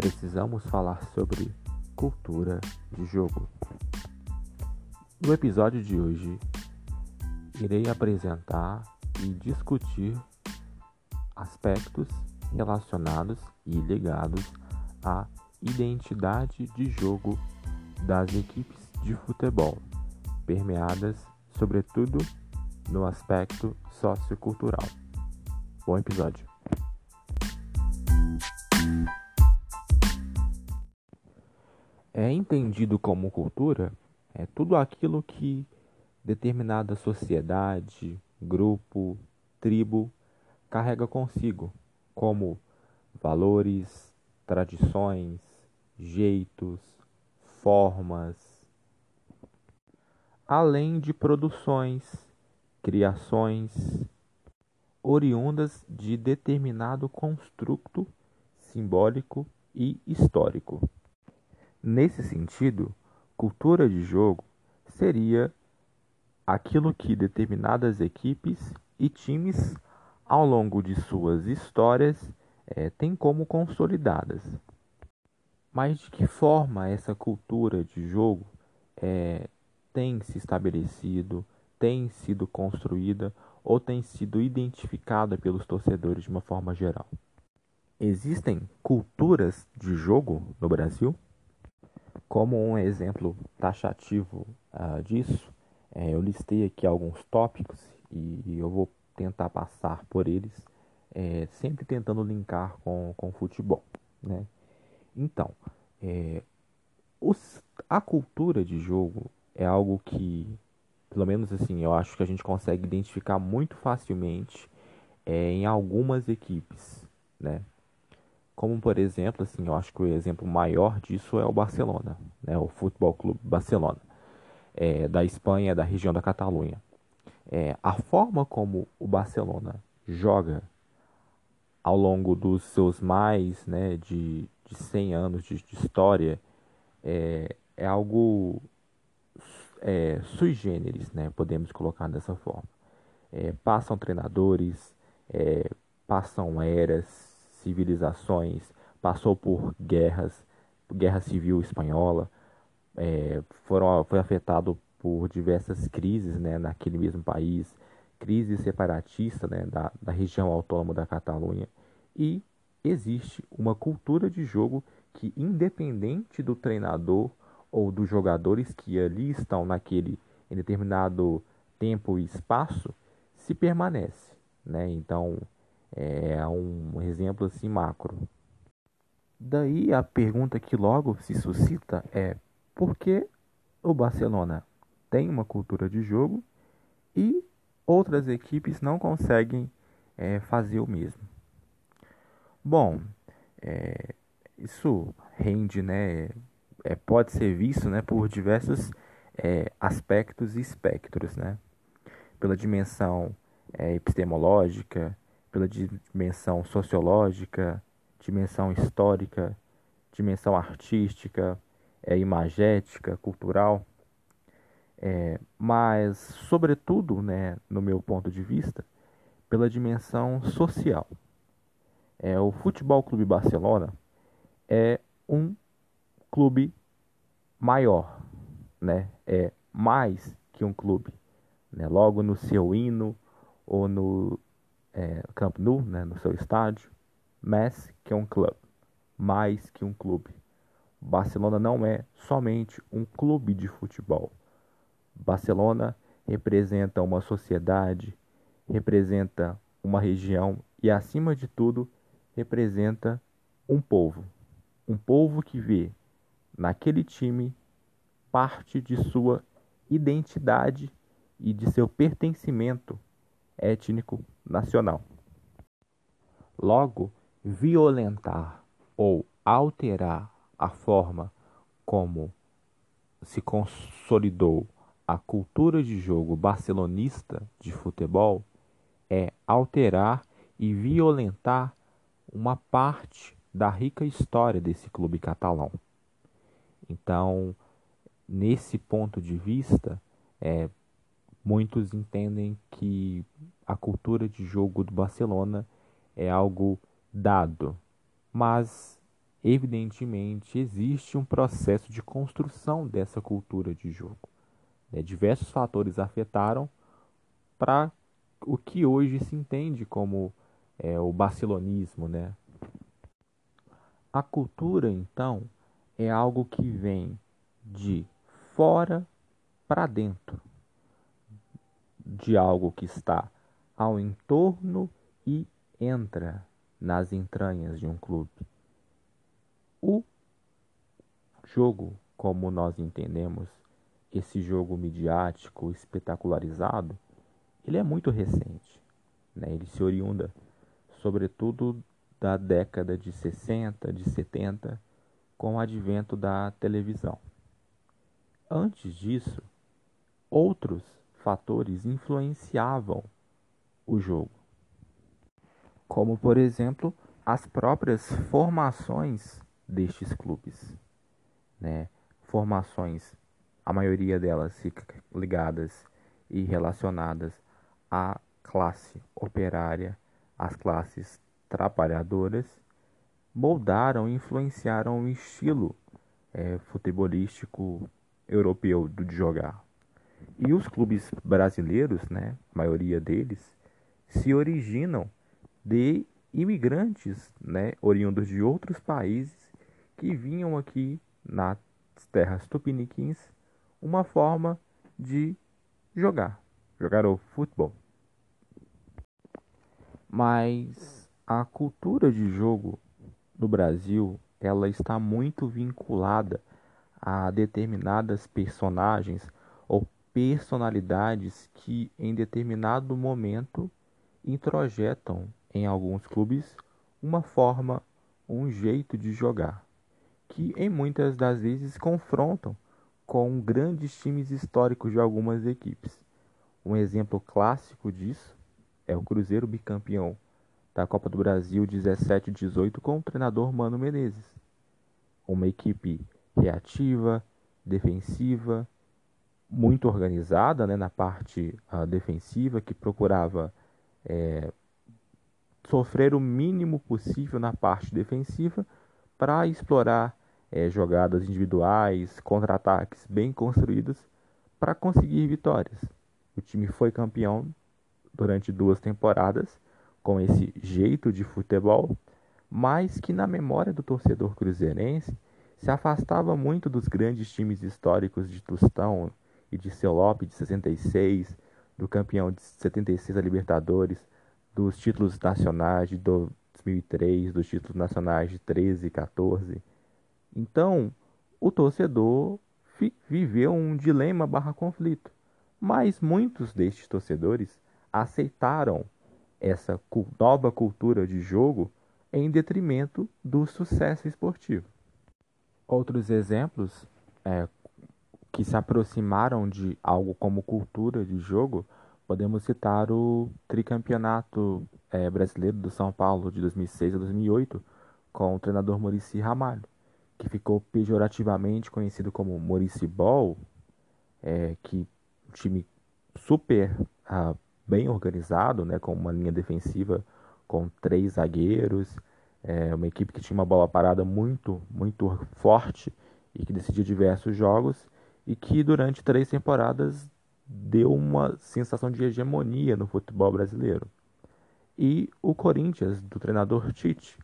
precisamos falar sobre cultura de jogo. No episódio de hoje, irei apresentar e discutir aspectos relacionados e ligados à identidade de jogo das equipes de futebol, permeadas, sobretudo, no aspecto sociocultural. Bom episódio! É entendido como cultura é tudo aquilo que determinada sociedade, grupo, tribo carrega consigo, como valores, tradições, jeitos, formas, além de produções, criações oriundas de determinado construto simbólico e histórico. Nesse sentido, cultura de jogo seria aquilo que determinadas equipes e times, ao longo de suas histórias, é, têm como consolidadas. Mas de que forma essa cultura de jogo é, tem se estabelecido, tem sido construída ou tem sido identificada pelos torcedores de uma forma geral? Existem culturas de jogo no Brasil? Como um exemplo taxativo uh, disso, é, eu listei aqui alguns tópicos e, e, eu vou tentar passar por eles, é, sempre tentando linkar com, com futebol. Né? Então, é, os, a cultura de jogo é algo que, pelo menos assim, eu acho que a gente consegue identificar muito facilmente é, em algumas equipes. Né? Como, por exemplo, assim, eu acho que o exemplo maior disso é o Barcelona, né, o Futebol Clube Barcelona, é, da Espanha, da região da Catalunha. É, a forma como o Barcelona joga ao longo dos seus mais né, de, de 100 anos de, de história é, é algo é, sui generis, né, podemos colocar dessa forma. É, passam treinadores, é, passam eras, civilizações, passou por guerras, guerra civil espanhola, é, foram, foi afetado por diversas crises né, naquele mesmo país, crise separatista né, da, da região autônoma da Catalunha, e existe uma cultura de jogo que, independente do treinador ou dos jogadores que ali estão naquele em determinado tempo e espaço, se permanece. Né? Então, é um exemplo assim macro. Daí a pergunta que logo se suscita é por que o Barcelona tem uma cultura de jogo e outras equipes não conseguem é, fazer o mesmo? Bom, é, isso rende, né, é, pode ser visto né, por diversos é, aspectos e espectros, né? pela dimensão é, epistemológica, pela dimensão sociológica, dimensão histórica, dimensão artística, é, imagética, cultural, é, mas, sobretudo, né, no meu ponto de vista, pela dimensão social. É, o Futebol Clube Barcelona é um clube maior, né? é mais que um clube. Né? Logo no seu hino ou no é, Camp Nou, né, no seu estádio, mais que um clube, mais que um clube. Barcelona não é somente um clube de futebol. Barcelona representa uma sociedade, representa uma região e, acima de tudo, representa um povo. Um povo que vê naquele time parte de sua identidade e de seu pertencimento étnico nacional. Logo, violentar ou alterar a forma como se consolidou a cultura de jogo barcelonista de futebol é alterar e violentar uma parte da rica história desse clube catalão. Então, nesse ponto de vista, é, muitos entendem que a cultura de jogo do Barcelona é algo dado, mas evidentemente existe um processo de construção dessa cultura de jogo. Né? Diversos fatores afetaram para o que hoje se entende como é, o barcelonismo. Né? A cultura, então, é algo que vem de fora para dentro, de algo que está ao entorno e entra nas entranhas de um clube. O jogo, como nós entendemos, esse jogo midiático espetacularizado, ele é muito recente. Né? Ele se oriunda, sobretudo, da década de 60, de 70, com o advento da televisão. Antes disso, outros fatores influenciavam o jogo, como, por exemplo, as próprias formações destes clubes. Né? Formações, a maioria delas ligadas e relacionadas à classe operária, às classes trabalhadoras, moldaram e influenciaram o estilo é, futebolístico europeu de jogar. E os clubes brasileiros, né, a maioria deles, se originam de imigrantes né, oriundos de outros países que vinham aqui nas terras tupiniquins uma forma de jogar, jogar o futebol. Mas a cultura de jogo no Brasil, ela está muito vinculada a determinadas personagens ou personalidades que em determinado momento introjetam em alguns clubes uma forma, um jeito de jogar que em muitas das vezes confrontam com grandes times históricos de algumas equipes. Um exemplo clássico disso é o Cruzeiro bicampeão da Copa do Brasil 17 18 com o treinador Mano Menezes. Uma equipe reativa, defensiva, muito organizada né, na parte uh, defensiva, que procurava é, sofrer o mínimo possível na parte defensiva para explorar é, jogadas individuais, contra-ataques bem construídos para conseguir vitórias. O time foi campeão durante duas temporadas com esse jeito de futebol, mas que na memória do torcedor cruzeirense se afastava muito dos grandes times históricos de Tostão e de Celope de 66, do campeão de 76 da Libertadores, dos títulos nacionais de 2003, dos títulos nacionais de 13 e 14 então, o torcedor viveu um dilema barra conflito. Mas muitos destes torcedores aceitaram essa nova cultura de jogo em detrimento do sucesso esportivo. Outros exemplos é, que se aproximaram de algo como cultura de jogo, podemos citar o tricampeonato é, brasileiro do São Paulo de 2006 a 2008 com o treinador Maurício Ramalho que ficou pejorativamente conhecido como Maurice Ball, é, que um time super ah, bem organizado, né, com uma linha defensiva com três zagueiros, é, uma equipe que tinha uma bola parada muito, muito forte e que decidia diversos jogos e que durante três temporadas deu uma sensação de hegemonia no futebol brasileiro. E o Corinthians, do treinador Tite,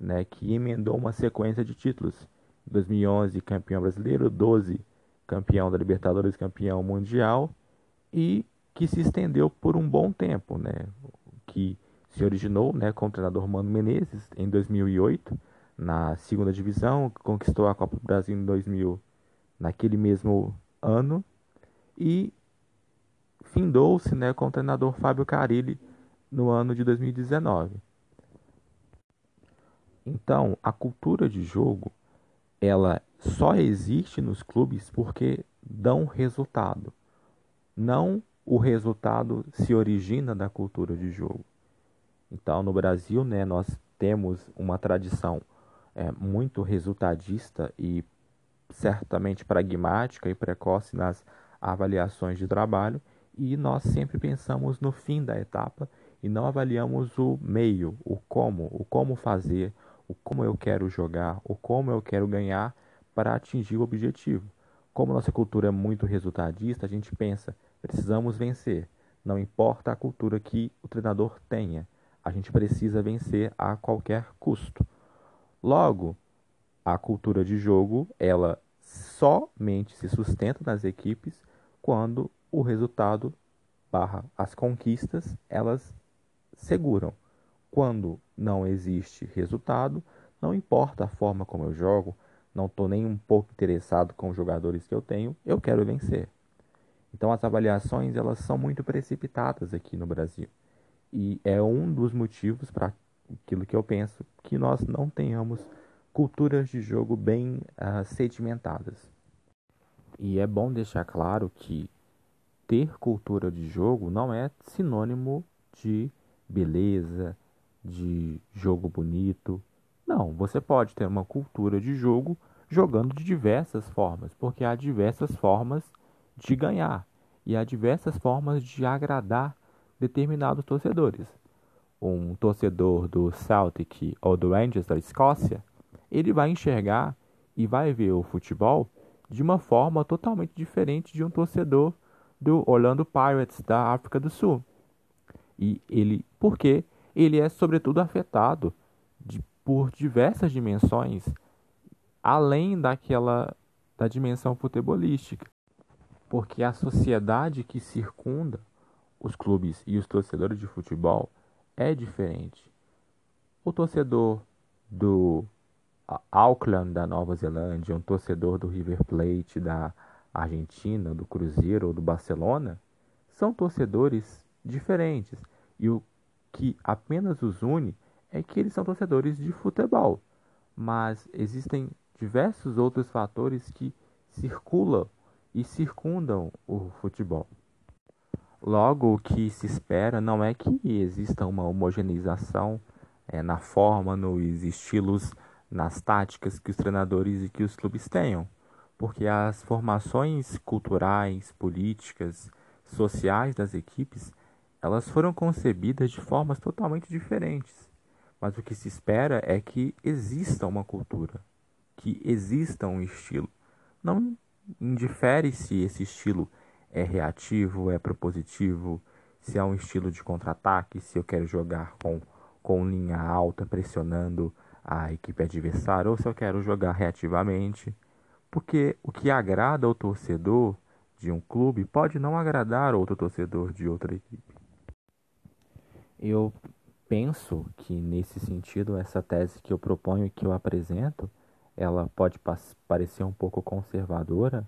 né, que emendou uma sequência de títulos 2011 campeão brasileiro, 12 campeão da Libertadores, campeão mundial e que se estendeu por um bom tempo, né? Que se originou, né, com o treinador Mano Menezes em 2008 na segunda divisão, conquistou a Copa do Brasil em 2000 naquele mesmo ano e findou-se, né, com o treinador Fábio Carilli no ano de 2019. Então, a cultura de jogo ela só existe nos clubes porque dão resultado. Não o resultado se origina da cultura de jogo. Então, no Brasil, né, nós temos uma tradição é, muito resultadista e certamente pragmática e precoce nas avaliações de trabalho, e nós sempre pensamos no fim da etapa e não avaliamos o meio, o como, o como fazer, o como eu quero jogar, o como eu quero ganhar para atingir o objetivo. Como nossa cultura é muito resultadista, a gente pensa, precisamos vencer. Não importa a cultura que o treinador tenha, a gente precisa vencer a qualquer custo. Logo, a cultura de jogo, ela somente se sustenta nas equipes quando o resultado barra as conquistas elas seguram. Quando não existe resultado, não importa a forma como eu jogo, não estou nem um pouco interessado com os jogadores que eu tenho, eu quero vencer. Então as avaliações elas são muito precipitadas aqui no Brasil. E é um dos motivos para aquilo que eu penso que nós não tenhamos culturas de jogo bem uh, sedimentadas. E é bom deixar claro que ter cultura de jogo não é sinônimo de beleza, de jogo bonito. Não, você pode ter uma cultura de jogo jogando de diversas formas, porque há diversas formas de ganhar e há diversas formas de agradar determinados torcedores. Um torcedor do Celtic ou do Rangers da Escócia, ele vai enxergar e vai ver o futebol de uma forma totalmente diferente de um torcedor do Orlando Pirates da África do Sul. E ele, porque ele é sobretudo afetado de, por diversas dimensões além daquela da dimensão futebolística, porque a sociedade que circunda os clubes e os torcedores de futebol é diferente. O torcedor do Auckland da Nova Zelândia, um torcedor do River Plate da Argentina, do Cruzeiro ou do Barcelona, são torcedores diferentes. E o que apenas os une é que eles são torcedores de futebol. Mas existem diversos outros fatores que circulam e circundam o futebol. Logo, o que se espera não é que exista uma homogeneização é, na forma, nos estilos, nas táticas que os treinadores e que os clubes tenham, porque as formações culturais, políticas, sociais das equipes, elas foram concebidas de formas totalmente diferentes. Mas o que se espera é que exista uma cultura, que exista um estilo. Não indifere se esse estilo é reativo, é propositivo, se é um estilo de contra-ataque, se eu quero jogar com, com linha alta pressionando a equipe adversária, ou se eu quero jogar reativamente. Porque o que agrada ao torcedor de um clube pode não agradar outro torcedor de outra equipe. Eu penso que nesse sentido essa tese que eu proponho e que eu apresento ela pode parecer um pouco conservadora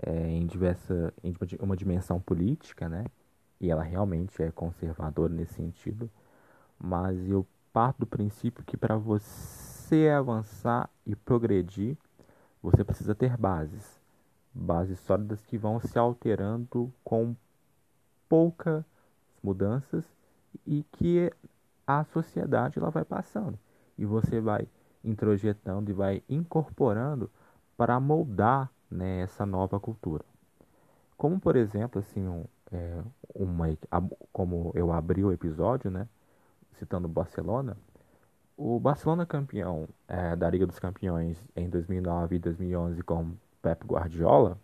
é, em, diversa, em uma dimensão política, né? E ela realmente é conservadora nesse sentido, mas eu parto do princípio que para você avançar e progredir, você precisa ter bases, bases sólidas que vão se alterando com poucas mudanças e que a sociedade ela vai passando e você vai introjetando e vai incorporando para moldar né, essa nova cultura. Como, por exemplo, assim, um, é, uma, como eu abri o episódio, né, citando o Barcelona, o Barcelona campeão é, da Liga dos Campeões em 2009 e 2011 com Pep Guardiola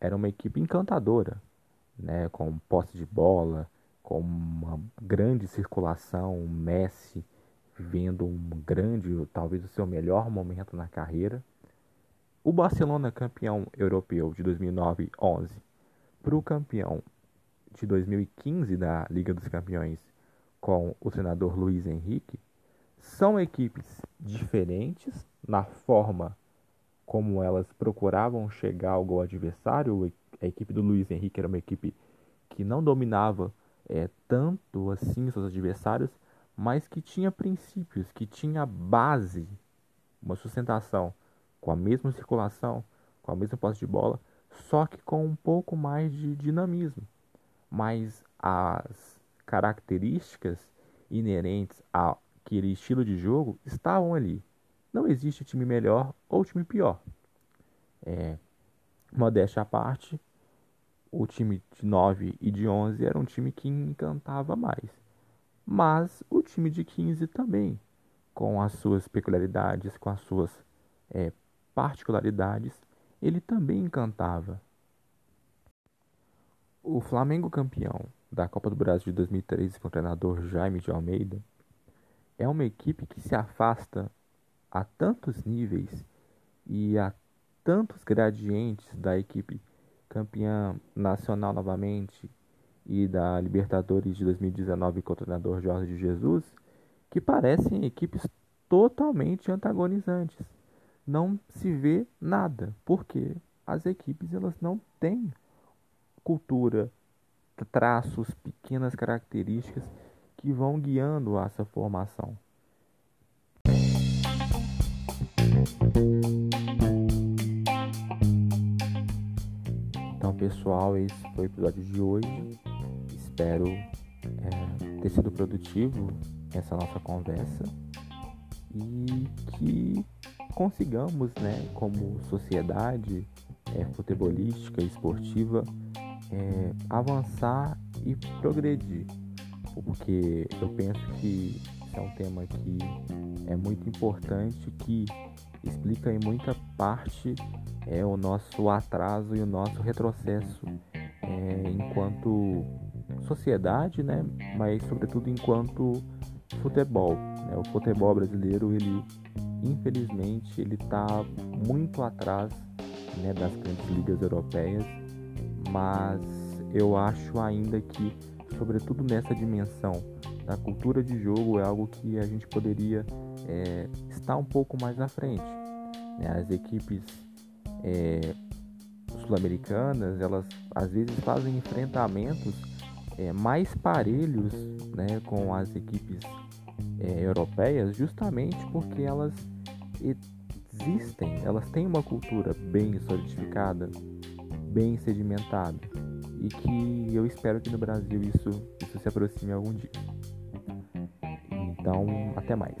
era uma equipe encantadora, né, com posse de bola, com uma grande circulação, Messi, vivendo um grande, talvez o seu melhor momento na carreira. O Barcelona campeão europeu de 2009-11 para o campeão de 2015 da Liga dos Campeões com o treinador Luiz Henrique são equipes diferentes na forma como elas procuravam chegar ao gol adversário. A equipe do Luiz Henrique era uma equipe que não dominava é, tanto assim seus adversários, mas que tinha princípios, que tinha base, uma sustentação, com a mesma circulação, com a mesma posse de bola, só que com um pouco mais de dinamismo. Mas as características inerentes àquele estilo de jogo estavam ali. Não existe time melhor ou time pior. É, modéstia à parte, o time de 9 e de 11 era um time que encantava mais. Mas o time de 15 também. com as suas peculiaridades, com as suas é, particularidades, ele também encantava. O Flamengo campeão da Copa do Brasil de 2013 com o treinador Jaime de Almeida é uma equipe que se afasta a tantos níveis e a tantos gradientes da equipe campeã nacional novamente e da Libertadores de 2019 com o treinador Jorge Jesus, que parecem equipes totalmente antagonizantes. Não se vê nada, porque as equipes elas não têm cultura, traços, pequenas características que vão guiando essa formação. Então, pessoal, esse foi o episódio de hoje. Espero é, ter sido produtivo essa nossa conversa e que consigamos, né, como sociedade é, futebolística, esportiva, é, avançar e progredir, porque eu penso que é um tema que é muito importante, que explica em muita parte é, o nosso atraso e o nosso retrocesso é, enquanto sociedade, né? mas sobretudo enquanto futebol. Né? O futebol brasileiro, ele infelizmente, ele está muito atrás né, das grandes ligas europeias mas eu acho ainda que, sobretudo nessa dimensão da cultura de jogo, é algo que a gente poderia é, estar um pouco mais à frente. Né? As equipes é, sul-americanas, elas às vezes fazem enfrentamentos é, mais parelhos né, com as equipes é, europeias, justamente porque elas existem, elas têm uma cultura bem solidificada, bem sedimentado e que eu espero que no Brasil isso, isso se aproxime algum dia. Então, até mais.